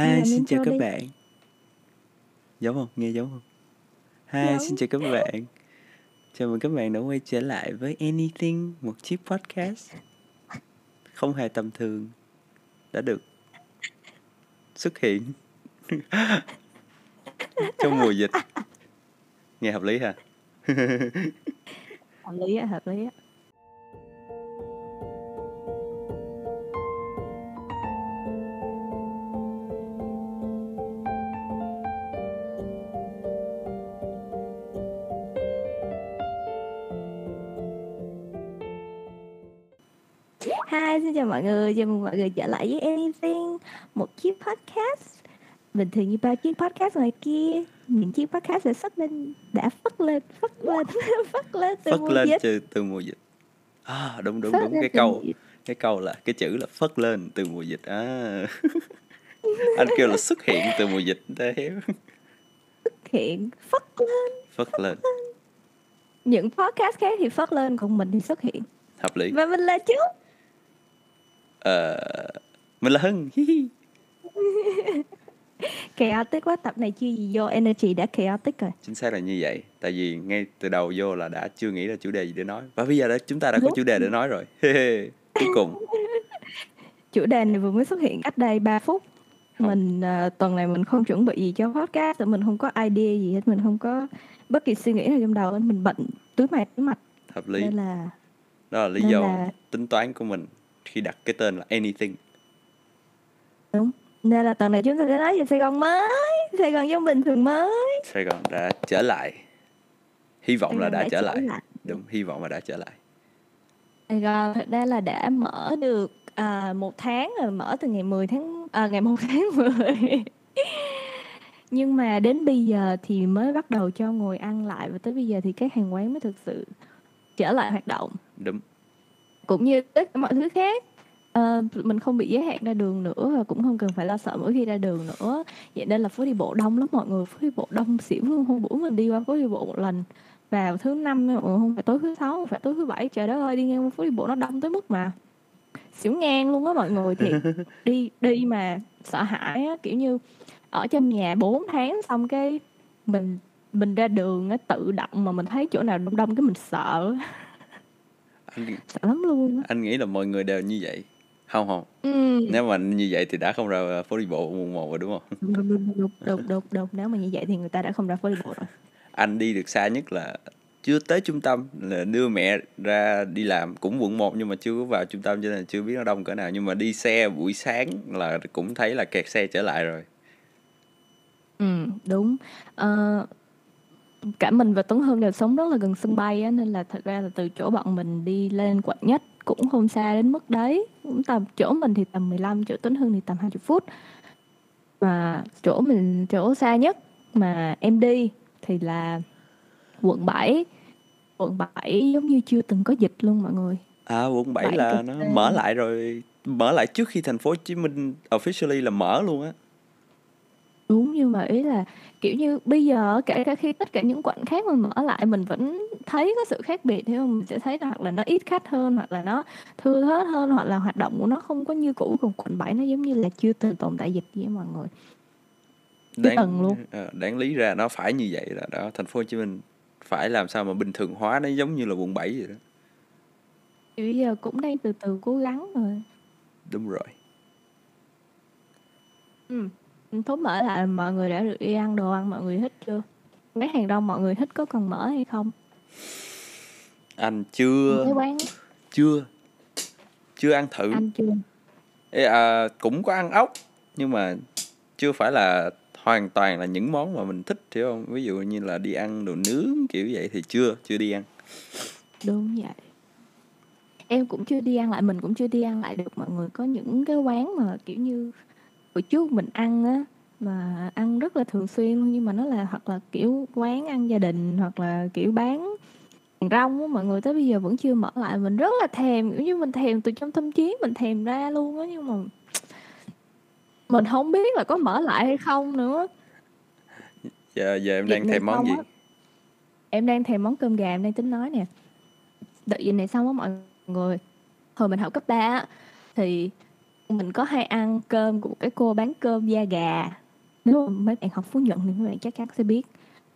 Hi, làm xin chào các đi. bạn. Giống không? Nghe giống không? Hi, xin Giống. chào các bạn. Chào mừng các bạn đã quay trở lại với Anything, một chiếc podcast không hề tầm thường đã được xuất hiện trong mùa dịch. Nghe hợp lý ha? Hợp lý á, hợp lý á. Chào mọi người, chào mừng mọi người trở lại với Anything, một chiếc podcast. Bình thường như bao chiếc podcast ngoài kia, những chiếc podcast đã xuất lên, đã phất lên, phất lên, phất lên từ Phất mùa lên dịch, từ, từ mùa dịch. À, đúng đúng phất đúng lên cái câu dịch. cái câu là cái chữ là phất lên từ mùa dịch. À. Anh kêu là xuất hiện từ mùa dịch thế hiện phất lên phất lên. Những podcast khác thì phất lên còn mình thì xuất hiện. Hợp lý. Và mình là chú Ờ, mình là hưng. Chaotic quá tập này chưa gì vô energy đã chaotic rồi. Chính xác là như vậy. Tại vì ngay từ đầu vô là đã chưa nghĩ ra chủ đề gì để nói. Và bây giờ đã chúng ta đã có chủ đề để nói rồi. Cuối cùng. Chủ đề này vừa mới xuất hiện cách đây 3 phút. Không. mình à, tuần này mình không chuẩn bị gì cho podcast mình không có idea gì hết. Mình không có bất kỳ suy nghĩ nào trong đầu mình bận túi mạch túi mạch. Hợp lý. Nên là đó là lý do là- tính toán của mình khi đặt cái tên là anything. Đúng. Nên là tuần này chúng ta sẽ nói về Sài Gòn mới. Sài Gòn giống bình thường mới. Sài Gòn đã trở lại. Hy vọng là Gòn đã trở lại. lại. đúng hy vọng là đã trở lại. Sài Gòn thật ra là đã mở được à, một tháng rồi mở từ ngày 10 tháng à, ngày 1 tháng 10 nhưng mà đến bây giờ thì mới bắt đầu cho ngồi ăn lại và tới bây giờ thì các hàng quán mới thực sự trở lại hoạt động. Đúng cũng như tất cả mọi thứ khác. Ờ, mình không bị giới hạn ra đường nữa và cũng không cần phải lo sợ mỗi khi ra đường nữa. Vậy nên là phố đi bộ đông lắm mọi người phố đi bộ đông xỉu luôn. Hôm bữa mình đi qua phố đi bộ một lần vào thứ năm mọi người không phải tối thứ sáu không phải tối thứ bảy. Trời đất ơi đi ngang phố đi bộ nó đông tới mức mà xỉu ngang luôn á mọi người. Thì đi đi mà sợ hãi á kiểu như ở trong nhà 4 tháng xong cái mình mình ra đường á tự động mà mình thấy chỗ nào đông đông cái mình sợ anh sợ lắm luôn á. anh nghĩ là mọi người đều như vậy không không? Ừ. nếu mà như vậy thì đã không ra phố đi bộ mùng một rồi đúng không? Đúng đúng đúng đúng đúng đúng nếu mà như vậy thì người ta đã không ra phố đi bộ rồi. Anh đi được xa nhất là chưa tới trung tâm là đưa mẹ ra đi làm. Cũng quận 1 nhưng mà chưa có vào trung tâm cho nên chưa biết nó đông cỡ nào. Nhưng mà đi xe buổi sáng là cũng thấy là kẹt xe trở lại rồi. Ừ đúng. Ờ, cả mình và Tuấn Hưng đều sống rất là gần sân bay á nên là thật ra là từ chỗ bọn mình đi lên quận nhất cũng không xa đến mức đấy. Cũng tầm chỗ mình thì tầm 15 chỗ Tuấn Hưng thì tầm 20 phút. Mà chỗ mình chỗ xa nhất mà em đi thì là quận 7 quận 7 giống như chưa từng có dịch luôn mọi người. À quận 7 Bảy là cực nó mở lại rồi mở lại trước khi thành phố Hồ Chí Minh officially là mở luôn á Đúng nhưng mà ý là kiểu như bây giờ kể cả khi tất cả những quận khác mà mở lại mình vẫn thấy có sự khác biệt hiểu không? Mình sẽ thấy là hoặc là nó ít khách hơn hoặc là nó thưa thớt hơn hoặc là hoạt động của nó không có như cũ còn quận 7 nó giống như là chưa từng tồn tại dịch vậy mọi người. Cái tầng luôn. ờ, đáng lý ra nó phải như vậy là đó thành phố Hồ Chí Minh phải làm sao mà bình thường hóa nó giống như là quận 7 vậy đó Thì bây giờ cũng đang từ từ cố gắng rồi. đúng rồi Ừ. Thốt mở lại mọi người đã được đi ăn đồ ăn mọi người thích chưa? Mấy hàng rong mọi người thích có còn mở hay không? anh chưa Cái quán chưa chưa ăn thử anh chưa? Ê, à, cũng có ăn ốc nhưng mà chưa phải là hoàn toàn là những món mà mình thích hiểu không ví dụ như là đi ăn đồ nướng kiểu vậy thì chưa chưa đi ăn Đúng vậy. Em cũng chưa đi ăn lại, mình cũng chưa đi ăn lại được mọi người. Có những cái quán mà kiểu như hồi trước mình ăn á mà ăn rất là thường xuyên luôn nhưng mà nó là hoặc là kiểu quán ăn gia đình hoặc là kiểu bán rong á mọi người tới bây giờ vẫn chưa mở lại. Mình rất là thèm kiểu như mình thèm từ trong tâm trí mình thèm ra luôn á nhưng mà mình không biết là có mở lại hay không nữa. Giờ giờ em đang thèm món gì? á, em đang thèm món cơm gà em đang tính nói nè. Đợi dịch này xong á mọi người hồi mình học cấp 3 á thì mình có hay ăn cơm của một cái cô bán cơm da gà. Nếu mà mấy bạn học Phú Nhuận thì mấy bạn chắc chắn sẽ biết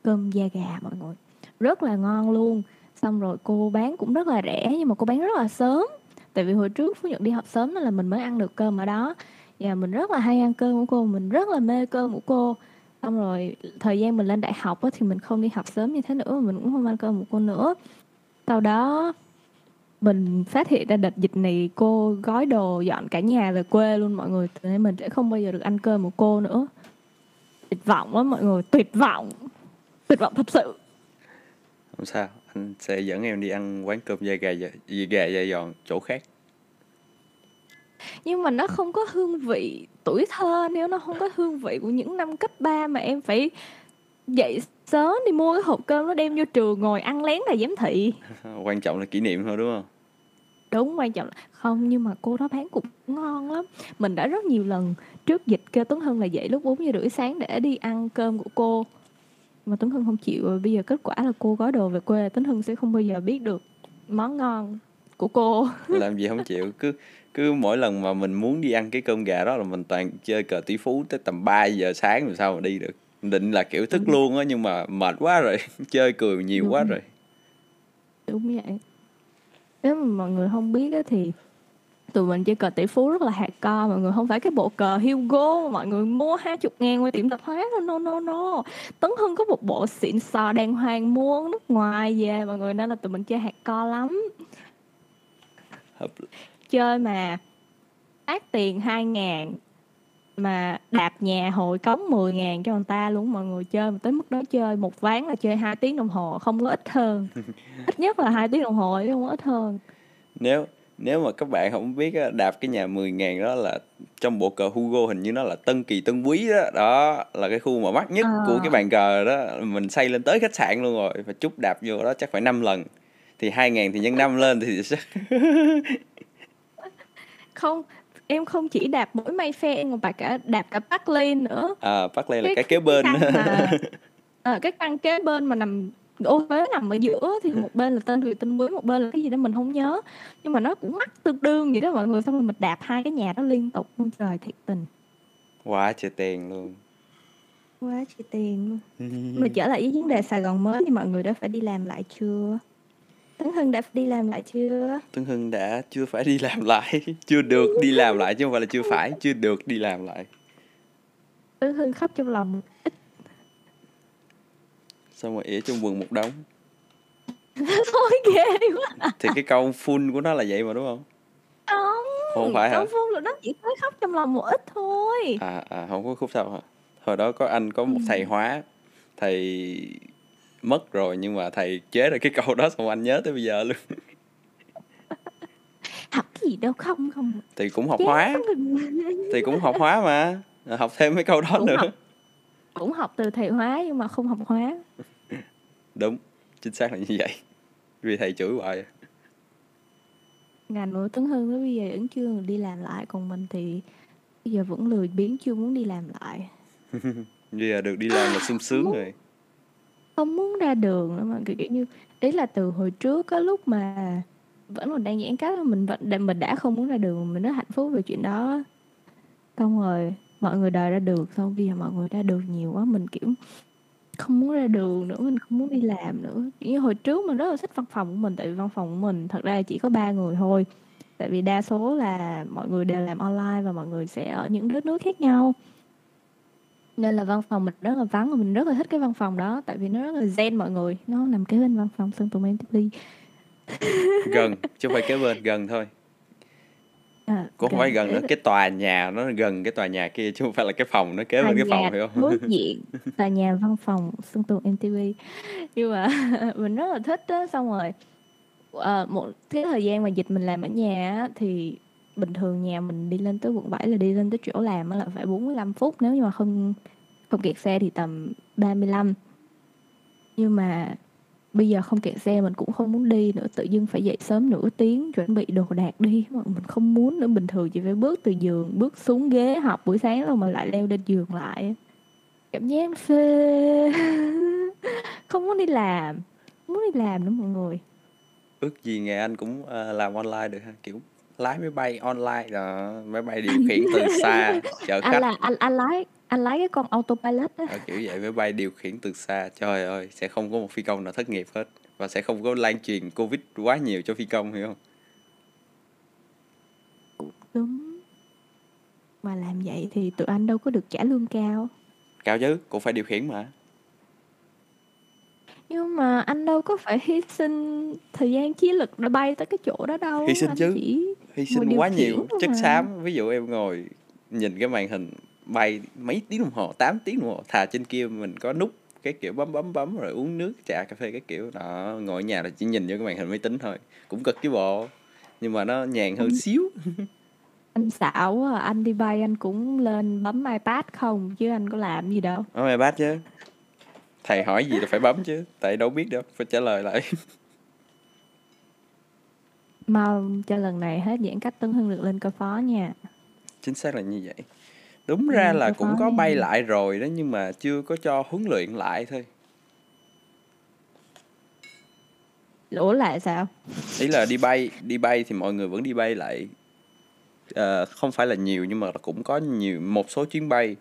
cơm da gà mọi người. Rất là ngon luôn. Xong rồi cô bán cũng rất là rẻ nhưng mà cô bán rất là sớm. Tại vì hồi trước Phú Nhuận đi học sớm nên là mình mới ăn được cơm ở đó. Và mình rất là hay ăn cơm của cô, mình rất là mê cơm của cô. Xong rồi thời gian mình lên đại học thì mình không đi học sớm như thế nữa, mình cũng không ăn cơm của cô nữa. Sau đó mình phát hiện ra đợt dịch này cô gói đồ dọn cả nhà về quê luôn mọi người. Nên mình sẽ không bao giờ được ăn cơm của cô nữa. Tuyệt vọng lắm mọi người tuyệt vọng. Tuyệt vọng thật sự. Không sao anh sẽ dẫn em đi ăn quán cơm da gà da, gà da giòn chỗ khác. Nhưng mà nó không có hương vị tuổi thơ nếu nó không có hương vị của những năm cấp 3 mà em phải dậy sớm đi mua cái hộp cơm nó đem vô trường ngồi ăn lén là giám thị. Quan trọng là kỷ niệm thôi đúng không? Đúng quan trọng là không nhưng mà cô đó bán cũng ngon lắm. Mình đã rất nhiều lần trước dịch kêu Tuấn Hưng là dậy lúc 4 giờ rưỡi sáng để đi ăn cơm của cô. Mà Tuấn Hưng không chịu rồi bây giờ kết quả là cô gói đồ về quê Tuấn Hưng sẽ không bao giờ biết được món ngon của cô. Làm gì không chịu cứ cứ mỗi lần mà mình muốn đi ăn cái cơm gà đó là mình toàn chơi cờ tỷ phú tới tầm 3 giờ sáng làm sao mà đi được định là kiểu thức đúng. luôn á nhưng mà mệt quá rồi chơi cười nhiều đúng. quá rồi đúng vậy nếu mà mọi người không biết á thì tụi mình chơi cờ tỷ phú rất là hạt co mọi người không phải cái bộ cờ Hugo mà mọi người mua hai chục ngàn qua tiệm tạp hóa no no no Tấn Hưng có một bộ xịn sò đàng hoàng mua nước ngoài về mọi người nên là tụi mình chơi hạt co lắm Hợp... chơi mà ác tiền hai ngàn mà đạp nhà hội cống 10 ngàn cho người ta luôn mọi người chơi mà tới mức đó chơi một ván là chơi hai tiếng đồng hồ không có ít hơn. Ít nhất là hai tiếng đồng hồ chứ không có ít hơn. Nếu nếu mà các bạn không biết đạp cái nhà 10 ngàn đó là trong bộ cờ Hugo hình như nó là Tân Kỳ Tân Quý đó. Đó là cái khu mà mắc nhất à. của cái bàn cờ đó. Mình xây lên tới khách sạn luôn rồi và chút đạp vô đó chắc phải 5 lần. Thì hai ngàn thì nhân năm lên thì không em không chỉ đạp mỗi may phe phải cả đạp cả Park Lane nữa. À Park Lane là cái, cái kế bên. cái căn, mà, à, cái căn kế bên mà nằm ô huế nằm ở giữa thì một bên là tên Thùy Tinh Quý một bên là cái gì đó mình không nhớ. Nhưng mà nó cũng mắc tương đương vậy đó mọi người xong rồi mình đạp hai cái nhà đó liên tục. Luôn trời thiệt tình. Quá trời tiền luôn. Quá trời tiền luôn. Mà trở lại với vấn đề Sài Gòn mới thì mọi người đã phải đi làm lại chưa Tuấn Hưng đã đi làm lại chưa? Tuấn Hưng đã chưa phải đi làm lại, chưa được đi làm lại chứ không phải là chưa phải, chưa được đi làm lại. Tuấn Hưng khóc trong lòng ít. Xong rồi ỉa trong quần một đống. Thôi ghê quá. Thì cái câu full của nó là vậy mà đúng không? Không. Không phải hả? Câu full là nó chỉ có khóc trong lòng một ít thôi. À à không có khúc sau hả? Hồi đó có anh có một ừ. thầy hóa, thầy mất rồi nhưng mà thầy chế ra cái câu đó xong anh nhớ tới bây giờ luôn. Học gì đâu không không. Thì cũng học hóa. thì cũng học hóa mà. Học thêm mấy câu đó cũng nữa. học, cũng học từ thầy hóa nhưng mà không học hóa. Đúng chính xác là như vậy. Vì thầy chửi hoài. Ngành của Tuấn Hưng tới bây giờ vẫn chưa đi làm lại còn mình thì bây giờ vẫn lười biến chưa muốn đi làm lại. Bây giờ được đi làm là sung sướng rồi không muốn ra đường nữa mà, kiểu, kiểu như ý là từ hồi trước có lúc mà vẫn còn đang giãn cách mình vẫn mình đã không muốn ra đường, mình rất hạnh phúc về chuyện đó Xong rồi mọi người đòi ra đường, xong bây giờ mọi người ra đường nhiều quá, mình, kiểu, không muốn ra đường nữa, mình không muốn đi làm nữa. Kiểu như hồi trước mình rất là thích văn phòng của mình, tại vì văn phòng của mình thật ra chỉ có ba người thôi. Tại vì đa số là mọi người đều làm online và mọi người sẽ ở những đất nước khác nhau. Nên là văn phòng mình rất là vắng và mình rất là thích cái văn phòng đó tại vì nó rất là zen mọi người. Nó nằm kế bên văn phòng Sơn Tùng MTV. Gần, chứ không phải kế bên, gần thôi. À, Cũng không phải gần nữa, cái tòa nhà nó gần cái tòa nhà kia chứ không phải là cái phòng nó kế bên cái phòng hiểu không? đối diện tòa nhà văn phòng Sơn Tùng MTV. Nhưng mà mình rất là thích đó, xong rồi ờ, một cái thời gian mà dịch mình làm ở nhà thì bình thường nhà mình đi lên tới quận 7 là đi lên tới chỗ làm là phải 45 phút, nếu như mà không không kẹt xe thì tầm 35 nhưng mà bây giờ không kẹt xe mình cũng không muốn đi nữa, tự dưng phải dậy sớm nửa tiếng, chuẩn bị đồ đạc đi. Mà mình không muốn nữa, bình thường chỉ phải bước từ giường, bước xuống ghế học buổi sáng rồi mà lại leo lên giường lại. Cảm giác phê. Không muốn đi làm, không muốn đi làm nữa mọi người. Ước gì ngày anh cũng ờ, làm online được ha, kiểu lái máy bay online. Đó máy bay điều khiển từ xa chở anh khách. là anh anh lái anh lái cái con autopilot á Ờ, kiểu vậy máy bay điều khiển từ xa. Trời ơi sẽ không có một phi công nào thất nghiệp hết. Và sẽ không có lan truyền covid quá nhiều cho phi công hiểu không? Đúng. Mà làm vậy thì tụi anh đâu có được trả lương cao. Cao chứ cũng phải điều khiển mà nhưng mà anh đâu có phải hy sinh thời gian trí lực để bay tới cái chỗ đó đâu Hy sinh anh chứ. hy sinh quá nhiều chất mà. xám ví dụ em ngồi nhìn cái màn hình bay mấy tiếng đồng hồ 8 tiếng đồng hồ thà trên kia mình có nút cái kiểu bấm bấm bấm rồi uống nước trà cà phê cái kiểu đó ngồi ở nhà là chỉ nhìn vô cái màn hình máy tính thôi cũng cực chứ bộ nhưng mà nó nhàn hơn Ừ. xíu anh xạo quá à. anh đi bay anh cũng lên bấm ipad không chứ anh có làm gì đâu Bấm iPad chứ Thầy hỏi gì là phải bấm chứ Tại đâu biết đâu Phải trả lời lại. Mong cho lần này hết giãn cách Tân Hưng được lên cơ phó nha. Chính xác là như vậy. Đúng ra Ừ, là cũng có này. bay lại rồi đó Nhưng mà chưa có cho huấn luyện lại thôi. Ủa lại sao? Ý là đi bay Đi bay thì mọi người vẫn đi bay lại. Ờ, Không phải là nhiều Nhưng mà cũng có nhiều Một số chuyến bay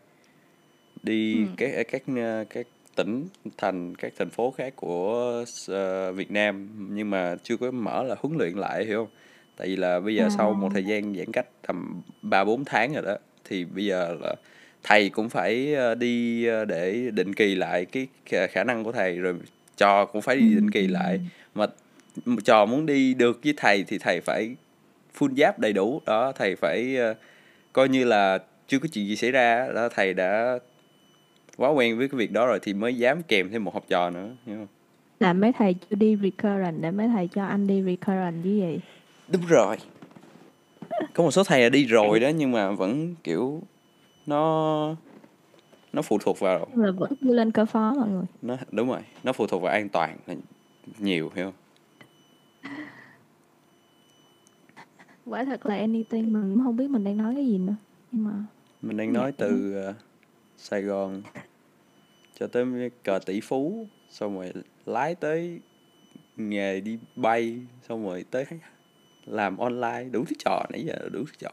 Đi Ừ. các, các các tỉnh thành Các thành phố khác của ờ, Việt Nam. Nhưng mà chưa có mở là huấn luyện lại hiểu không? Tại vì là bây giờ sau À. một thời gian giãn cách tầm 3-4 tháng rồi đó Thì bây giờ là thầy cũng phải ờ, đi ờ, để định kỳ lại cái khả- năng của thầy Rồi trò cũng phải đi định kỳ lại. Mà trò muốn đi được với thầy thì thầy phải full giáp đầy đủ. Đó thầy phải coi như là chưa có chuyện gì xảy ra đó thầy đã quá quen với cái việc đó rồi thì mới dám kèm thêm một học trò nữa hiểu không? Là mấy thầy chưa đi recurrent để mấy thầy cho anh đi recurrent chứ gì? Đúng rồi. Có một số thầy là đi rồi đó nhưng mà vẫn kiểu nó nó phụ thuộc vào là vẫn chưa lên cơ phó mọi người. Nó đúng rồi nó phụ thuộc vào an toàn là nhiều hiểu không? Quả thật là anything mình cũng không biết mình đang nói cái gì nữa. Nhưng mà mình đang nói từ ờ, Sài Gòn cho tới cờ tỷ phú xong rồi lái tới nghề đi bay xong rồi tới làm online đủ thứ trò nãy giờ đủ thứ trò.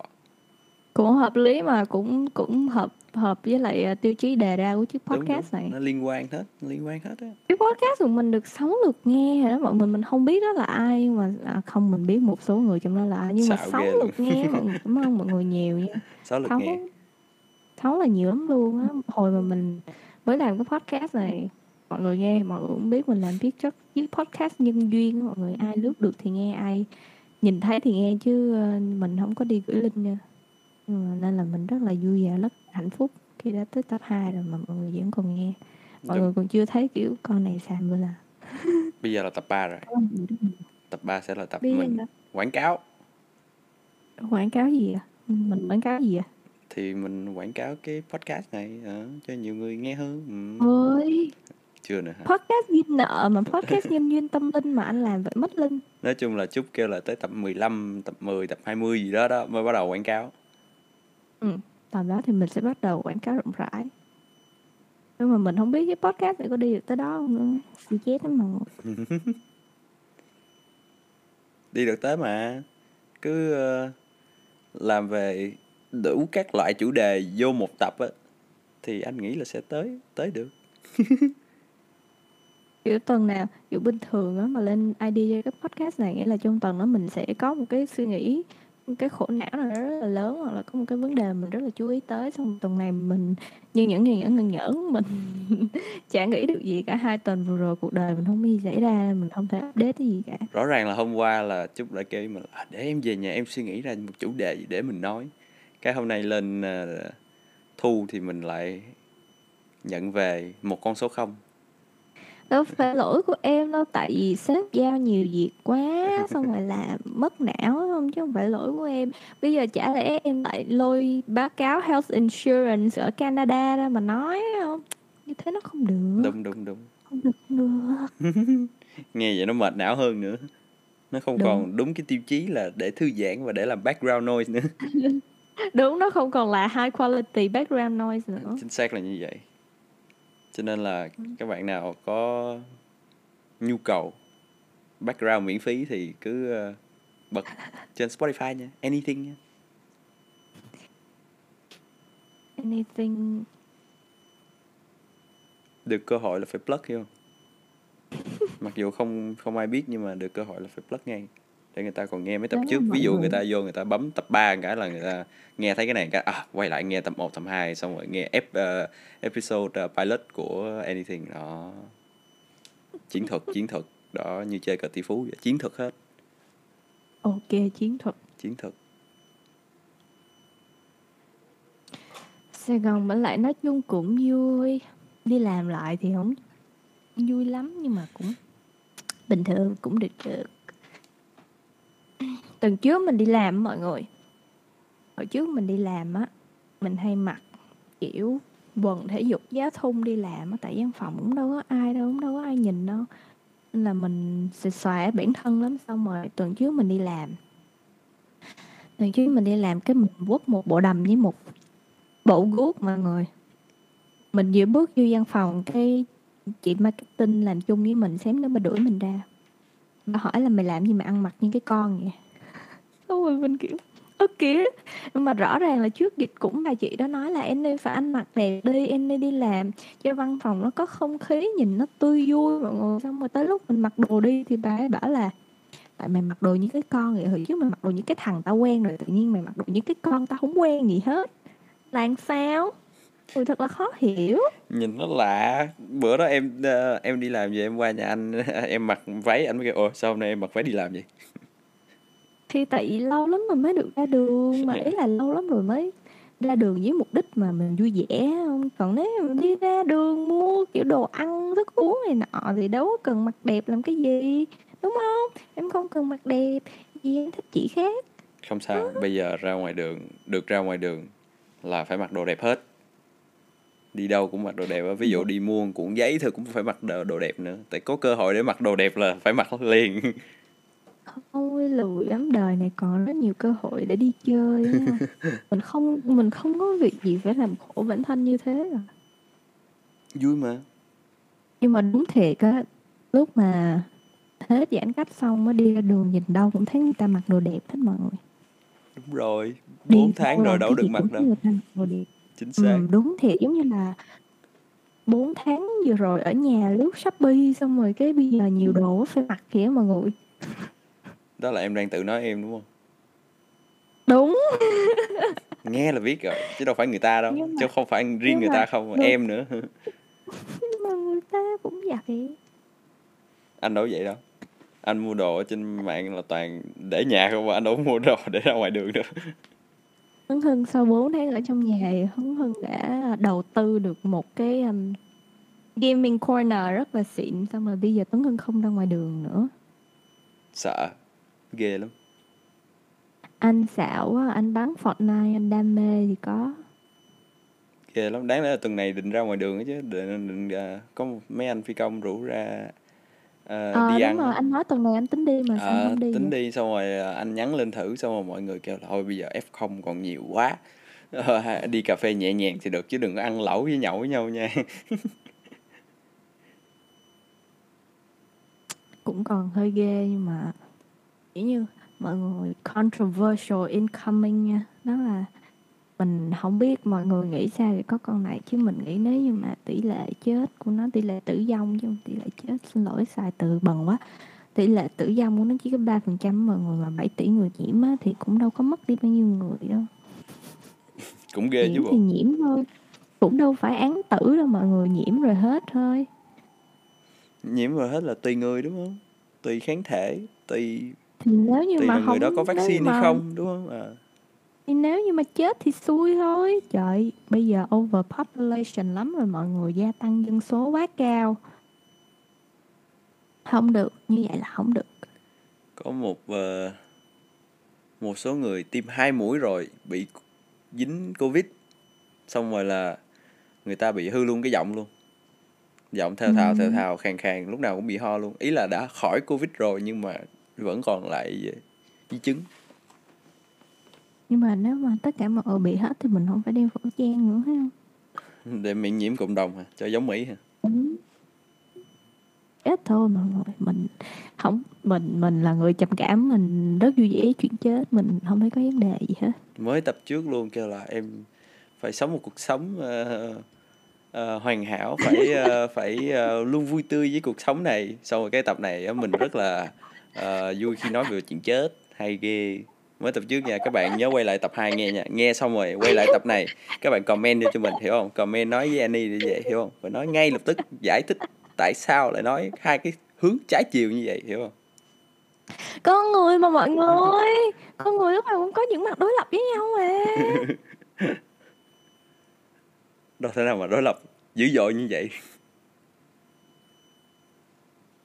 Cũng hợp lý mà cũng cũng hợp hợp với lại ờ, tiêu chí đề ra của chiếc đúng, podcast đúng. này. Nó liên quan hết liên quan hết á. Cái podcast của mình được 6 lượt nghe rồi đó mọi người mình không biết đó là ai mà à, không mình biết một số người trong đó là ai nhưng mà Xạo 6 ghê luôn. lượt nghe mọi người cảm ơn mọi người nhiều nha. Sáu lượt nghe sáu là nhiều lắm luôn á. Hồi mà mình mới làm cái podcast này mọi người nghe mọi người cũng biết mình làm viết chất với podcast nhân duyên mọi người. Ai lướt được thì nghe ai nhìn thấy thì nghe chứ ờ, mình không có đi gửi link nha. Ừ, nên là mình rất là vui và rất hạnh phúc khi đã tới tập 2 rồi mà mọi người vẫn còn nghe. Mọi Đúng. người còn chưa thấy kiểu con này xàm vừa là. Bây giờ là tập 3 rồi. Tập 3 sẽ là tập biết mình. đó. quảng cáo. Quảng cáo gì à? Mình quảng cáo gì à thì mình quảng cáo cái podcast này ờ, cho nhiều người nghe hơn ừ. ôi chưa nữa hả podcast duyên nợ mà podcast nhân duyên tâm linh mà anh làm vậy mất linh nói chung là chúc kêu là tới tập 15, tập 10, tập 20 gì đó đó mới bắt đầu quảng cáo Ừ, tầm đó thì mình sẽ bắt đầu quảng cáo rộng rãi. Nhưng mà mình không biết cái podcast này có đi được tới đó không nữa. Xì chết lắm mà. đi được tới mà cứ ờ, làm về đủ các loại chủ đề vô một tập á thì anh nghĩ là sẽ tới tới được. Kiểu tuần nào, kiểu bình thường á mà lên ID cho cái podcast này nghĩa là trong tuần đó mình sẽ có một cái suy nghĩ một cái khổ não nào đó rất là lớn hoặc là có một cái vấn đề mình rất là chú ý tới xong tuần này mình như những như những ngần nhẫn mình chả nghĩ được gì cả. Hai tuần vừa rồi cuộc đời mình không gì xảy ra mình không thể update cái gì cả. Rõ ràng là hôm qua là chúc đã kêu mình à, để em về nhà em suy nghĩ ra một chủ đề gì để mình nói cái hôm nay lên ờ, thu thì mình lại nhận về một con số không. Đâu phải lỗi của em đâu tại vì sếp giao nhiều việc quá xong rồi làm mất não không chứ không phải lỗi của em. Bây giờ chả lẽ em lại lôi báo cáo health insurance ở Canada ra mà nói không? Như thế nó không được. Đúng đúng đúng. Không được không được. Nghe vậy nó mệt não hơn nữa. Nó không Đúng. còn đúng cái tiêu chí là để thư giãn và để làm background noise nữa đúng nó không còn là high quality background noise nữa. Chính xác là như vậy. Cho nên là các bạn nào có nhu cầu background miễn phí thì cứ ờ, bật trên Spotify nha. Anything nha. Anything. Được cơ hội là phải plug hiểu không mặc dù không không ai biết nhưng mà được cơ hội là phải plug ngay để người ta còn nghe mấy tập Đó, trước. ví dụ người. ta vô người ta bấm tập 3 cái là người ta nghe thấy cái này cái à quay lại nghe tập 1, tập 2 xong rồi nghe ep, ờ, episode ờ, pilot của anything. Đó. Chiến thuật chiến thuật. Đó như chơi cờ tỷ phú vậy. Chiến thuật hết. Ok chiến thuật. Chiến thuật. Sài Gòn vẫn lại nói chung cũng vui. Đi làm lại thì không vui lắm nhưng mà cũng bình thường cũng được được tuần trước mình đi làm mọi người. Hồi trước mình đi làm á, mình hay mặc, kiểu, quần thể dục giá thun đi làm á, tại văn phòng cũng đâu có ai đâu, cũng đâu có ai nhìn đâu. Nên là mình xịt xòe bản thân lắm, xong rồi tuần trước mình đi làm. Tuần trước mình đi làm cái mình quất một bộ đầm với một bộ guốc mọi người. Mình vừa bước vô văn phòng, cái chị marketing làm chung với mình xém nữa mà đuổi mình ra. Bà hỏi là mày làm gì mà ăn mặc như cái con vậy? Xong bên mình kiểu, ức kìa nhưng mà rõ ràng là trước dịch cũng bà chị đó nói là em nên phải ăn mặc đẹp đi, em nên đi làm cho văn phòng nó có không khí, nhìn nó tươi vui mọi người. Xong rồi tới lúc mình mặc đồ đi thì bà ấy bảo là, tại mày mặc đồ như cái con vậy hồi trước mày mặc đồ như cái thằng tao quen rồi, tự nhiên mày mặc đồ như cái con tao không quen gì hết. Làm sao? Ui thật là khó hiểu. Nhìn nó lạ. Bữa đó em ờ, em đi làm về em qua nhà anh, em mặc váy, anh mới kêu ồ sao hôm nay em mặc váy đi làm vậy? Thì tại vì lâu lắm rồi mới được ra đường mà ý là lâu lắm rồi mới ra đường với mục đích mà mình vui vẻ. Không còn nếu mà đi ra đường mua kiểu đồ ăn thức uống này nọ thì đâu có cần mặc đẹp làm cái gì đúng không? Em không cần mặc đẹp vì em thích chị khác. Không sao bây giờ ra ngoài đường được ra ngoài đường là phải mặc đồ đẹp hết. Đi đâu cũng mặc đồ đẹp á. ví dụ đi mua cuộn giấy thôi cũng phải mặc đồ, đồ đẹp nữa tại có cơ hội để mặc đồ đẹp là phải mặc liền Ôi lười lắm đời này còn rất nhiều cơ hội để đi chơi á. mình không mình không có việc gì phải làm khổ bản thân như thế à. vui mà. Nhưng mà đúng thiệt á lúc mà hết giãn cách xong mới đi ra đường nhìn đâu cũng thấy người ta mặc đồ đẹp hết mọi người. Đúng rồi Đi 4 tháng đâu rồi đâu được mặc đâu. người ta mặc đồ đẹp. Chính xác. ừ, đúng thiệt giống như là 4 tháng vừa rồi ở nhà lướt Shopee xong rồi cái bây giờ nhiều đồ phải mặc kìa mọi người đó là em đang tự nói em đúng không? Đúng. Nghe là biết rồi chứ đâu phải người ta đâu Nhưng mà- chứ không phải riêng người mà- ta không đúng. em nữa. Nhưng mà người ta cũng vậy. Anh đâu vậy đâu. Anh mua đồ ở trên mạng là toàn để nhà không mà anh đâu mua đồ để ra ngoài đường đâu Hưng Hưng sau 4 tháng ở trong nhà thì Hưng Hưng đã đầu tư được một cái um, gaming corner rất là xịn xong rồi bây giờ Tuấn Hưng không ra ngoài đường nữa. Sợ ghê lắm. Anh xạo á, anh bắn Fortnite anh đam mê thì có. Ghê lắm. Đáng lẽ là tuần này định ra ngoài đường ấy chứ. Định, định à, có mấy anh phi công rủ ra à, ờ đi ăn rồi anh nói tuần này anh tính đi mà sao À, không đi tính vậy? đi xong rồi à, anh nhắn lên thử xong rồi mọi người kêu là thôi bây giờ F0 còn nhiều quá. Ờ, đi cà phê nhẹ nhàng thì được chứ đừng có ăn lẩu với nhậu với nhau nha. Cũng còn hơi ghê nhưng mà kiểu như mọi người controversial incoming nha. Đó là mình không biết mọi người nghĩ sao về có con này chứ mình nghĩ nếu như mà tỷ lệ chết của nó tỷ lệ tử vong chứ tỷ lệ chết xin lỗi xài từ bần quá. Tỷ lệ tử vong của nó chỉ có ba phần trăm mọi người mà 7 tỷ người nhiễm á, thì cũng đâu có mất đi bao nhiêu người đâu. Cũng ghê chứ nhiễm bộ. thì nhiễm thôi. Cũng đâu phải án tử đâu mọi người nhiễm rồi hết thôi. Nhiễm rồi hết là tùy người đúng không? Tùy kháng thể tùy thì nếu như tùy mà là người đó không có vaccine mà- hay không đúng không? À. Thì nếu như mà chết thì xui thôi. Trời bây giờ overpopulation lắm rồi mọi người gia tăng dân số quá cao. Không được, như vậy là không được. Có một ờ, một số người tiêm hai mũi rồi bị dính covid xong rồi là người ta bị hư luôn cái giọng luôn. Giọng theo thào theo Ừ. thào khàn khàn lúc nào cũng bị ho luôn. Ý là đã khỏi covid rồi nhưng mà vẫn còn lại di chứng. Nhưng mà nếu mà tất cả mọi người bị hết thì mình không phải đeo khẩu trang nữa thấy không? để miễn nhiễm cộng đồng hả? Cho giống mỹ hả? Đúng. chết thôi mọi người. Mình không mình mình là người trầm cảm mình rất vui vẻ chuyện chết mình không thấy có vấn đề gì hết. Mới tập trước luôn kêu là em phải sống một cuộc sống uh, uh, hoàn hảo phải uh, phải uh, luôn vui tươi với cuộc sống này. Sau rồi cái tập này mình rất là uh, vui khi nói về chuyện chết. Hay ghê. Mới tập trước nha các bạn nhớ quay lại tập 2 nghe nha. Nghe xong rồi quay lại tập này. Các bạn comment cho mình hiểu không? Comment nói với Annie như vậy hiểu không? Phải nói ngay lập tức giải thích tại sao lại nói hai cái hướng trái chiều như vậy hiểu không? Con người mà mọi người. Con người lúc nào cũng có những mặt đối lập với nhau mà. Đâu thể nào mà đối lập dữ dội như vậy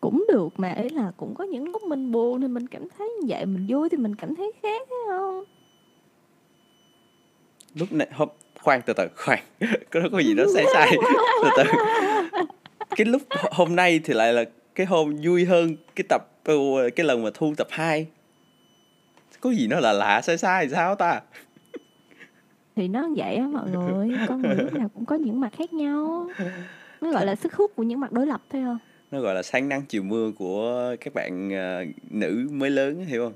cũng được mà ấy là cũng có những lúc mình buồn thì mình cảm thấy như vậy mình vui thì mình cảm thấy khác thấy không? Lúc này hôm khoan từ từ khoan có có gì đó sai sai. Từ từ. Cái lúc hôm nay thì lại là cái hôm vui hơn cái tập cái lần mà thu tập 2 có gì nó là lạ sai sai sao ta? Thì nó vậy á mọi người con người lúc nào cũng có những mặt khác nhau. Nó gọi là sức hút của những mặt đối lập thôi không nó gọi là sáng nắng chiều mưa của các bạn uh, nữ mới lớn hiểu không?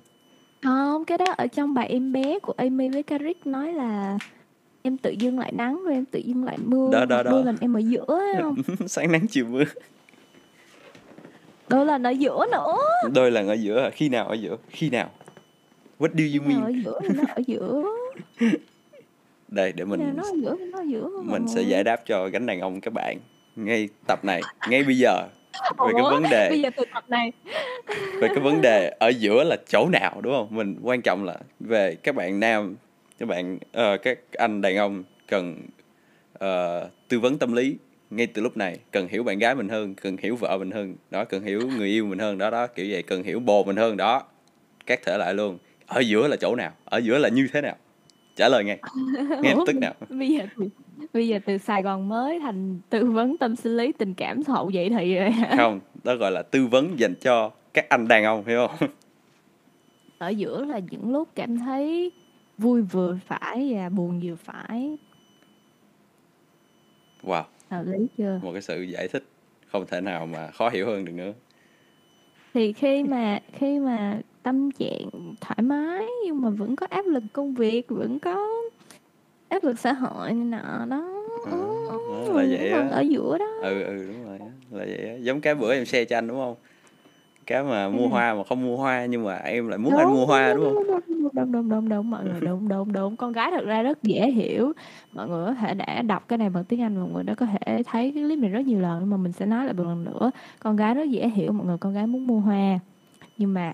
Không cái đó ở trong bài em bé của Amy với Carrick nói là em tự dưng lại nắng rồi em tự dưng lại mưa đó đó đó. đôi lần em ở giữa không? Sáng nắng chiều mưa. Đôi lần ở giữa nữa. Đôi lần ở giữa khi nào ở giữa? Khi nào? What do you mean? ở giữa nó ở giữa. Đây để mình nó ở giữa nó ở giữa mình sẽ giải đáp cho gánh đàn ông các bạn ngay tập này ngay bây giờ về cái vấn đề bây giờ từ tập này. về cái vấn đề ở giữa là chỗ nào đúng không? Mình quan trọng là về các bạn nam các bạn uh, các anh đàn ông cần uh, tư vấn tâm lý ngay từ lúc này. Cần hiểu bạn gái mình hơn cần hiểu vợ mình hơn đó cần hiểu người yêu mình hơn đó đó kiểu vậy. Cần hiểu bồ mình hơn đó các thể lại luôn. Ở giữa là chỗ nào? Ở giữa là như thế nào? Trả lời ngay. Ngay tức nào? bây giờ bây giờ từ Sài Gòn mới thành tư vấn tâm sinh lý tình cảm hậu vậy thì rồi không đó gọi là tư vấn dành cho các anh đàn ông hiểu không? Ở giữa là những lúc cảm thấy vui vừa phải và buồn vừa phải. Wow. Hợp lý chưa? Một cái sự giải thích không thể nào mà khó hiểu hơn được nữa. Thì khi mà khi mà tâm trạng thoải mái nhưng mà vẫn có áp lực công việc vẫn có áp lực xã hội này nọ đó. À, là vậy á. ở giữa đó. Ừ ừ đúng rồi là vậy á. Giống cái bữa em share cho anh đúng không? Cái mà mua ừ. hoa mà không mua hoa nhưng mà em lại muốn đúng, anh mua hoa đúng không? đúng đúng đúng đúng mọi người đúng đúng đúng. Con gái thật ra rất dễ hiểu. Mọi người có thể đã đọc cái này bằng tiếng anh mọi người đã có thể thấy cái clip này rất nhiều lần nhưng mà mình sẽ nói lại một lần nữa. Con gái rất dễ hiểu mọi người con gái muốn mua hoa. Nhưng mà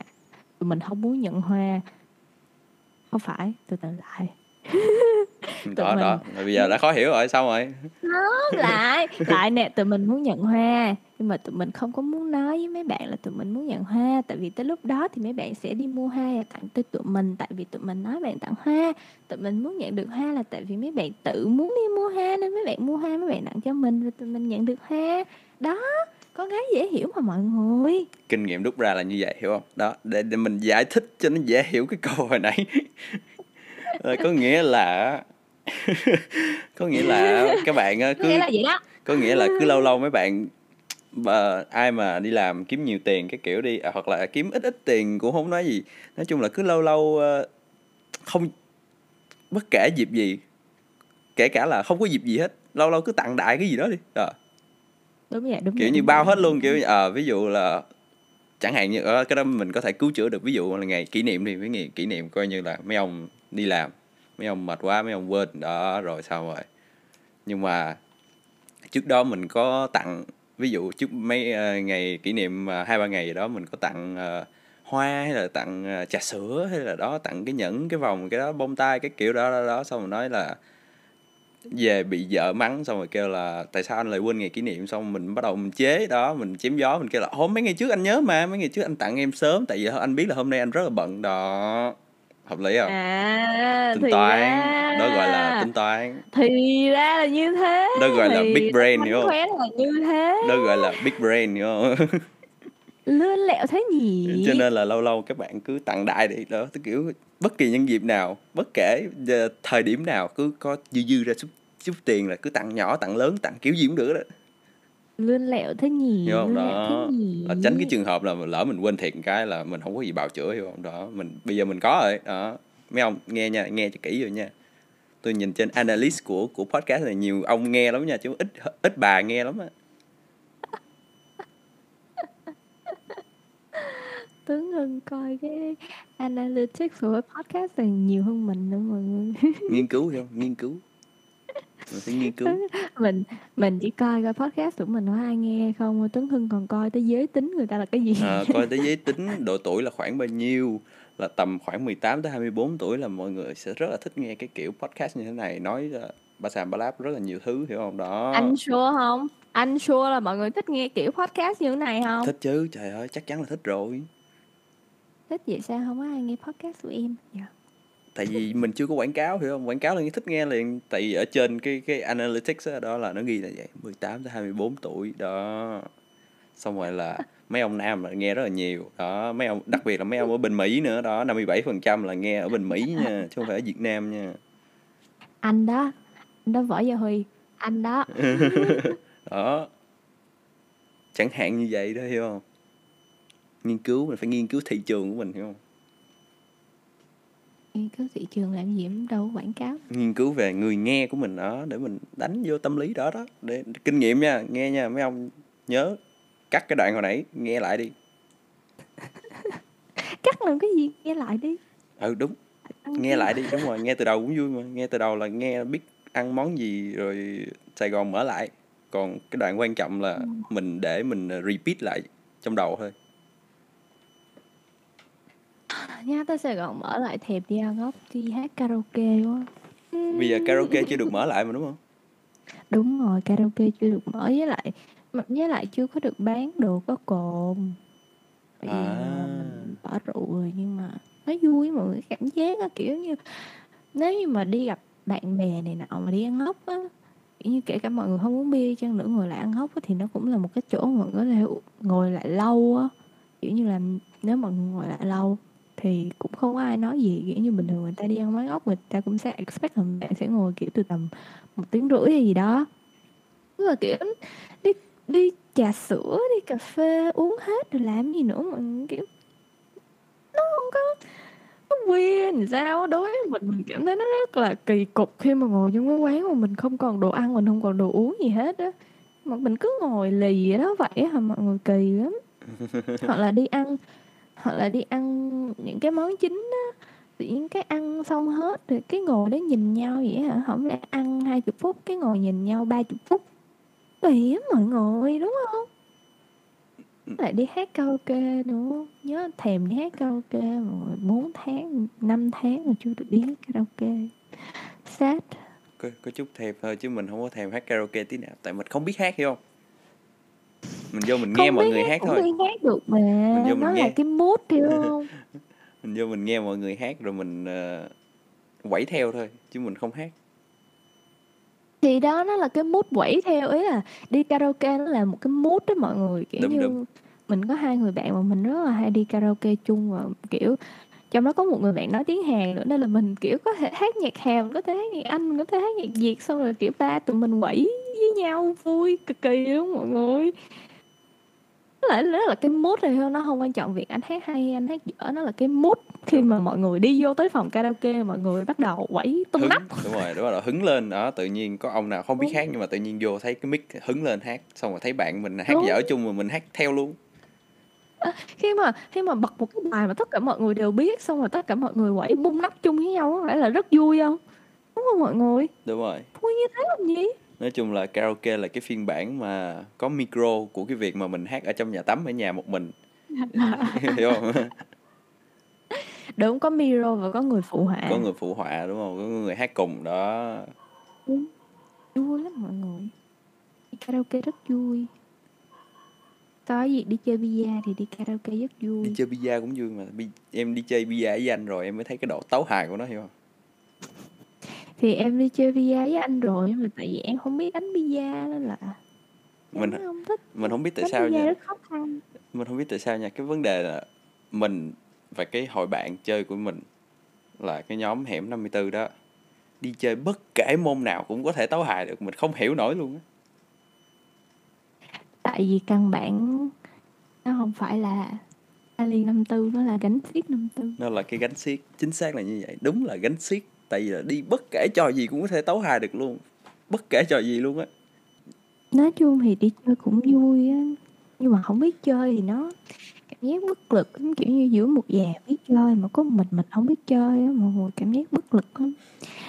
mình không muốn nhận hoa. Không phải từ từ lại đó mình... đó bây giờ đã khó hiểu rồi xong rồi? Nó lại. Lại nè tụi mình muốn nhận hoa. Nhưng mà tụi mình không có muốn nói với mấy bạn là tụi mình muốn nhận hoa. Tại vì tới lúc đó thì mấy bạn sẽ đi mua hoa và tặng tới tụi mình. Tại vì tụi mình nói bạn tặng hoa. Tụi mình muốn nhận được hoa là tại vì mấy bạn tự muốn đi mua hoa nên mấy bạn mua hoa mấy bạn tặng cho mình và tụi mình nhận được hoa. Đó con gái dễ hiểu mà mọi người. Kinh nghiệm đúc ra là như vậy hiểu không? Đó để, để mình giải thích cho nó dễ hiểu cái câu hồi nãy có nghĩa là có nghĩa là các bạn cứ có nghĩa là vậy đó. có nghĩa là cứ lâu lâu mấy bạn mà ai mà đi làm kiếm nhiều tiền cái kiểu đi à, hoặc là kiếm ít ít tiền cũng không nói gì. Nói chung là cứ lâu lâu ờ, không bất kể dịp gì kể cả là không có dịp gì hết lâu lâu cứ tặng đại cái gì đó đi à. đúng vậy đúng kiểu vậy, như bao hết luôn kiểu à, ví dụ là chẳng hạn như ở cái đó mình có thể cứu chữa được ví dụ là ngày kỷ niệm đi với ngày kỷ niệm coi như là mấy ông đi làm. Mấy ông mệt quá mấy ông quên đó rồi sao rồi. Nhưng mà trước đó mình có tặng ví dụ trước mấy uh, ngày kỷ niệm uh, hai ba ngày gì đó mình có tặng uh, hoa hay là tặng uh, trà sữa hay là đó tặng cái nhẫn cái vòng cái đó bông tai cái kiểu đó đó, đó. Xong rồi nói là về bị vợ mắng xong rồi kêu là tại sao anh lại quên ngày kỷ niệm? Xong mình bắt đầu mình chế đó mình chém gió mình kêu là hôm mấy ngày trước anh nhớ mà mấy ngày trước anh tặng em sớm tại vì anh biết là hôm nay anh rất là bận. Đó hợp lý không? À tính toán ra... đó gọi là tính toán. Thì ra là như thế. Đó gọi là big brain hiểu không? là như thế. Đó gọi là big brain hiểu không? Lươn lẹo thế nhỉ? Cho nên là lâu lâu các bạn cứ tặng đại đi đó tức kiểu bất kỳ nhân dịp nào bất kể thời điểm nào cứ có dư dư ra chút chút tiền là cứ tặng nhỏ tặng lớn tặng kiểu gì cũng được đó lươn lẹo thế nhỉ hiểu không? lẹo thế đó nhỉ tránh cái trường hợp là lỡ mình quên thiệt cái là mình không có gì bào chữa hiểu không? Đó mình bây giờ mình có rồi. Đó. Mấy ông nghe nha nghe cho kỹ rồi nha. Tôi nhìn trên analyst của của podcast này nhiều ông nghe lắm nha chứ ít ít bà nghe lắm á. Tuấn Hưng coi cái analytics của podcast này nhiều hơn mình nữa mọi người. Nghiên cứu hiểu không? Nghiên cứu mình phải nghiên cứu. Mình mình chỉ coi coi podcast của mình có ai nghe không. Tuấn Hưng còn coi tới giới tính người ta là cái gì? À, coi tới giới tính độ tuổi là khoảng bao nhiêu là tầm khoảng 18 tới 24 tuổi là mọi người sẽ rất là thích nghe cái kiểu podcast như thế này. Nói uh, ba sàm ba láp rất là nhiều thứ hiểu không? Đó. Anh sure không? Anh sure là mọi người thích nghe kiểu podcast như thế này không? Thích chứ trời ơi chắc chắn là thích rồi. Thích vậy sao? Không có ai nghe podcast của em. Dạ. Tại vì mình chưa có quảng cáo hiểu không? Quảng cáo là nghe thích nghe liền. Tại vì ở trên cái cái analytics đó, đó là nó ghi là vậy 18 tới 24 tuổi đó. Xong rồi là mấy ông nam là nghe rất là nhiều đó. Mấy ông đặc biệt là mấy ông ở bên Mỹ nữa đó. 57 phần trăm là nghe ở bên Mỹ nha chứ không phải ở Việt Nam nha. Anh đó anh đó võ gia huy anh đó. Đó. Chẳng hạn như vậy đó hiểu không? Nghiên cứu mình phải nghiên cứu thị trường của mình hiểu không nghiên cứu thị trường làm gì cũng đâu quảng cáo. Nghiên cứu về người nghe của mình đó để mình đánh vô tâm lý đó đó. Để kinh nghiệm nha nghe nha mấy ông nhớ cắt cái đoạn hồi nãy nghe lại đi. Cắt làm cái gì? Nghe lại đi. Ừ đúng. Nghe lại đi đúng rồi nghe từ đầu cũng vui mà. Nghe từ đầu là nghe biết ăn món gì rồi Sài Gòn mở lại. Còn cái đoạn quan trọng là mình để mình repeat lại trong đầu thôi nhá tới Sài Gòn mở lại thèm đi ăn ốc đi hát karaoke quá bây giờ karaoke chưa được mở lại mà đúng không? Đúng rồi karaoke chưa được mở với lại mà- với lại chưa có được bán đồ có cồn. Vì À. mình bỏ rượu rồi nhưng mà nó vui mọi người cảm giác á kiểu như nếu như mà đi gặp bạn bè này nọ mà đi ăn ốc á như kể cả mọi người không uống bia chăng nữa ngồi lại ăn ốc á, thì nó cũng là một cái chỗ mà mọi người có thể ngồi lại lâu á. Kiểu như là nếu mà ngồi lại lâu thì cũng không có ai nói gì, kiểu như bình thường người ta đi ăn quán ốc người ta cũng sẽ expect là bạn sẽ ngồi, kiểu, từ tầm một tiếng rưỡi hay gì đó. Tức là, kiểu, đi đi trà sữa, đi cà phê, uống hết rồi làm gì nữa mà, kiểu, nó không có, nó weird làm sao? Đối với mình mình cảm thấy nó rất là kỳ cục khi mà ngồi trong cái quán mà mình không còn đồ ăn, mình không còn đồ uống gì hết á. Mà mình cứ ngồi lì vậy đó, vậy hả? Mọi người kỳ lắm. Hoặc là đi ăn hoặc là đi ăn những cái món chính á tự nhiên cái ăn xong hết rồi cái ngồi đó nhìn nhau vậy hả? Không lẽ ăn hai chục phút cái ngồi nhìn nhau ba chục phút? Kỳ mọi người đúng không? Lại đi hát karaoke nữa nhớ thèm đi hát karaoke rồi bốn tháng 5 tháng rồi chưa được đi hát karaoke. Sad. Có, có chút thèm thôi chứ mình không có thèm hát karaoke tí nào tại mình không biết hát hiểu không? Mình vô mình nghe Không mọi người hát cũng thôi. đi hát được mà. Mình vô mình nó là nghe. cái mood hiểu không? Mình vô mình nghe mọi người hát rồi mình uh, quẩy theo thôi chứ mình không hát. Thì đó nó là cái mood quẩy theo ý là đi karaoke nó là một cái mood đó mọi người kiểu Đúng, như đúng. mình có hai người bạn mà mình rất là hay đi karaoke chung và kiểu trong đó có một người bạn nói tiếng Hàn nữa nên là mình kiểu có thể hát nhạc Hàn có thể hát nhạc Anh mình có thể hát nhạc Việt xong rồi kiểu ba tụi mình quẩy với nhau vui cực kỳ luôn mọi người là, nó là cái mood này thôi nó không quan trọng việc anh hát hay anh hát dở nó là cái mood khi mà mọi người đi vô tới phòng karaoke mọi người bắt đầu quẩy tung hứng nắp đúng rồi đúng rồi hứng lên đó tự nhiên có ông nào không biết Đúng. hát nhưng mà tự nhiên vô thấy cái mic hứng lên hát xong rồi thấy bạn mình hát Đúng. dở chung mà mình hát theo luôn. Khi mà khi mà bật một cái bài mà tất cả mọi người đều biết xong rồi tất cả mọi người quẩy bung nắp chung với nhau có phải là rất vui không? Đúng không mọi người? Đúng rồi. Vui như thế làm gì nói chung là karaoke là cái phiên bản mà có micro của cái việc mà mình hát ở trong nhà tắm ở nhà một mình. Hiểu không? Đúng có micro và có người phụ họa. Có người phụ họa đúng không? Có người hát cùng đó. Vui lắm mọi người. Karaoke rất vui. Có gì đi chơi bia thì đi karaoke rất vui. Đi chơi bia cũng vui mà. Em đi chơi bia với anh rồi em mới thấy cái độ tấu hài của nó hiểu không thì em đi chơi bia với anh rồi nhưng mà tại vì em không biết đánh bia nên là Mình- em không thích mình không biết tại đánh sao nha. mình không biết tại sao nha. Cái vấn đề là mình và cái hội bạn chơi của mình là cái nhóm hẻm 54 đó. Đi chơi bất kể môn nào cũng có thể tấu hài được mình không hiểu nổi luôn á. Tại vì căn bản nó không phải là Ali 54 nó là gánh xiết 54 nó là cái gánh xiết chính xác là như vậy. Đúng là gánh xiết tại vì là đi bất kể trò gì cũng có thể tấu hài được luôn. Bất kể trò gì luôn á. Nói chung thì đi chơi cũng vui á. Nhưng mà không biết chơi thì nó cảm giác bất lực kiểu như giữa một già biết chơi mà có mình mình không biết chơi á mọi người cảm giác bất lực lắm.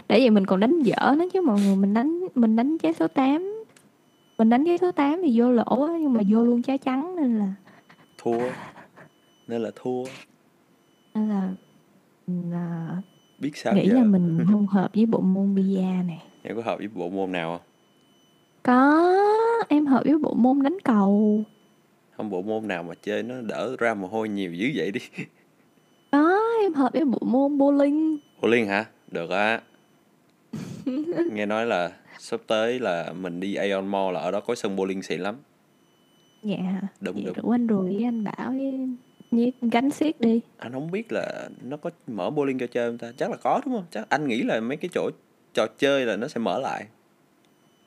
Để vậy mình còn đánh dở nó chứ mọi người mình đánh mình đánh trái số 8 mình đánh trái số 8 thì vô lỗ á nhưng mà vô luôn trái trắng nên là thua. Nên là thua. Nên là mình, à, biết sao nghĩ giờ? là mình không hợp với bộ môn bida này em có hợp với bộ môn nào không? Có em hợp với bộ môn đánh cầu. Không bộ môn nào mà chơi nó đỡ ra mồ hôi nhiều dữ vậy đi. Có em hợp với bộ môn bowling. Liên hả? Được á. Nghe nói là sắp tới là mình đi Aeon Mall là ở đó có sân bowling xịn lắm. Dạ. Đúng chị đúng. rủ anh Rùi với anh Bảo với, với gánh xiết đi. Anh không biết là nó có mở bowling cho chơi không ta? Chắc là có đúng không? Chắc anh nghĩ là mấy cái chỗ trò chơi là nó sẽ mở lại.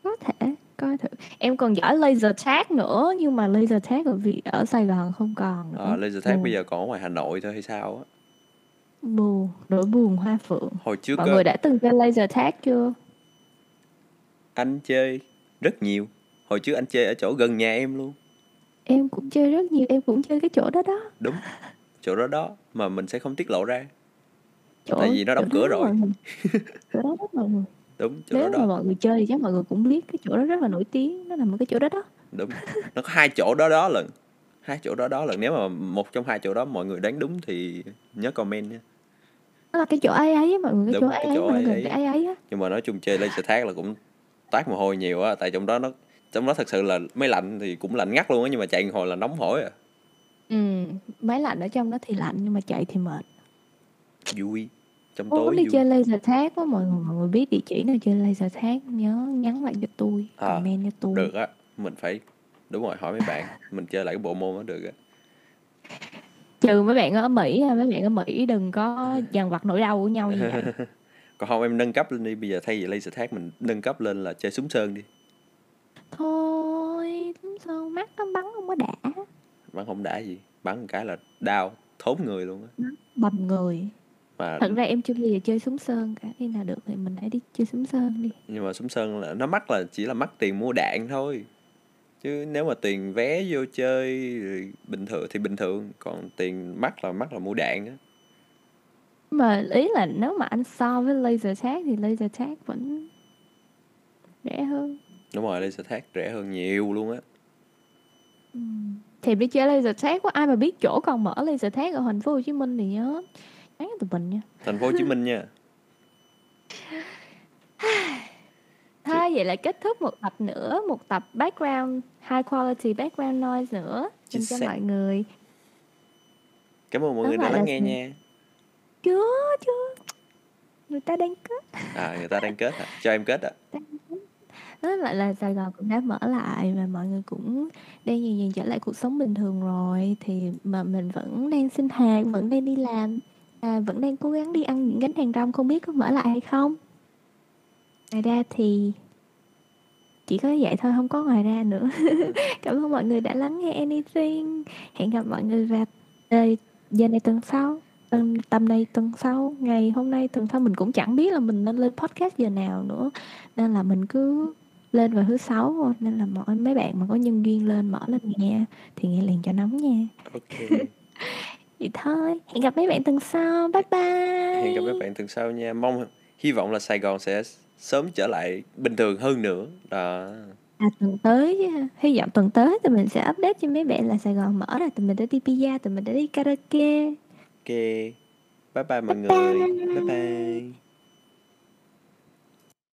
Có thể coi thử em còn giỏi laser tag nữa nhưng mà laser tag ở vì ở Sài Gòn không còn nữa. À, laser tag buồn, bây giờ còn ở ngoài Hà Nội thôi hay sao á? Buồn nỗi buồn hoa phượng. Hồi trước mọi á, người đã từng chơi laser tag chưa? Anh chơi rất nhiều. Hồi trước anh chơi ở chỗ gần nhà em luôn em cũng chơi rất nhiều em cũng chơi cái chỗ đó đó. Đúng chỗ đó đó mà mình sẽ không tiết lộ ra. Chỗ Tại vì nó đóng cửa đó rồi. chỗ đó đó mọi người đúng chỗ đó nếu mà đó mọi người chơi thì chắc mọi người cũng biết cái chỗ đó rất là nổi tiếng nó nằm ở cái chỗ đó đó. Đúng nó có hai chỗ đó đó lần. Hai chỗ đó đó lần. Nếu mà một trong hai chỗ đó mọi người đoán đúng thì nhớ comment nha. Nó là cái chỗ ấy ấy mọi người cái Đúng, chỗ ấy cái ấy chỗ mà ấy. ấy. ấy nhưng mà nói chung chơi laser tag là cũng toát mồ hôi nhiều á tại trong đó nó trong đó thật sự là máy lạnh thì cũng lạnh ngắt luôn á nhưng mà chạy một hồi là nóng hổi à. Ừ máy lạnh ở trong đó thì lạnh nhưng mà chạy thì mệt. Vui trong tối đi vui. chơi laser tag quá mọi người mọi người biết địa chỉ nào chơi laser tag nhớ nhắn lại cho tôi À, comment cho tôi. được á mình phải đúng rồi hỏi mấy bạn mình chơi lại cái bộ môn đó được á. Trừ mấy bạn ở Mỹ mấy bạn ở Mỹ đừng có dằn vặt nỗi đau của nhau như vậy. Còn không em nâng cấp lên đi bây giờ thay vì laser tag mình nâng cấp lên là chơi súng sơn đi thôi đúng sao mắt nó bắn không có đã? Bắn không đã gì. Bắn một cái là đau thốn người luôn á. Bầm người. Mà thật ra em chưa bao giờ chơi súng sơn cả. Khi nào được thì mình hãy đi chơi súng sơn đi. Nhưng mà súng sơn là nó mắc là chỉ là mắc tiền mua đạn thôi. Chứ nếu mà tiền vé vô chơi bình thường thì bình thường. Còn tiền mắc là mắc là mua đạn á. Mà ý là nếu mà anh so với laser tag thì laser tag vẫn rẻ hơn đúng rồi laser tag rẻ hơn nhiều luôn á. Thì đi chơi laser tag có ai mà biết chỗ còn mở laser tag ở thành phố Hồ Chí Minh thì nhớ. Nhắn tụi mình nha. Thành phố Hồ Chí Minh nha. Thôi vậy là kết thúc một tập nữa, một tập background high quality background noise nữa dành cho mọi người. cảm ơn mọi người đã lắng nghe nha. Chưa, chưa. Người ta đang kết. à người ta đang kết hả? Cho em kết á Nói lại là Sài Gòn cũng đã mở lại và mọi người cũng đang dần dần trở lại cuộc sống bình thường rồi thì mà mình vẫn đang sinh hoạt, vẫn đang đi làm à, vẫn đang cố gắng đi ăn những gánh hàng rong không biết có mở lại hay không. Ngoài ra thì chỉ có vậy thôi không có ngoài ra nữa. Cảm ơn mọi người đã lắng nghe anything. Hẹn gặp mọi người vào giờ này tuần sau. Tuần, tầm này tuần sau, ngày hôm nay tuần sau mình cũng chẳng biết là mình nên lên podcast giờ nào nữa nên là mình cứ lên vào thứ sáu thôi nên là mọi mấy bạn mà có nhân duyên lên mở lên nghe thì nghe liền cho nóng nha. Ok. Vậy thôi hẹn gặp mấy bạn tuần sau bye bye hẹn gặp các bạn tuần sau nha. Mong hy vọng là Sài Gòn sẽ sớm trở lại bình thường hơn nữa. Đó. À tuần tới hy vọng tuần tới thì mình sẽ update cho mấy bạn là Sài Gòn mở rồi tụi mình đã đi pizza tụi mình đã đi karaoke. Ok. Bye bye mọi Bye người. bye. bye bye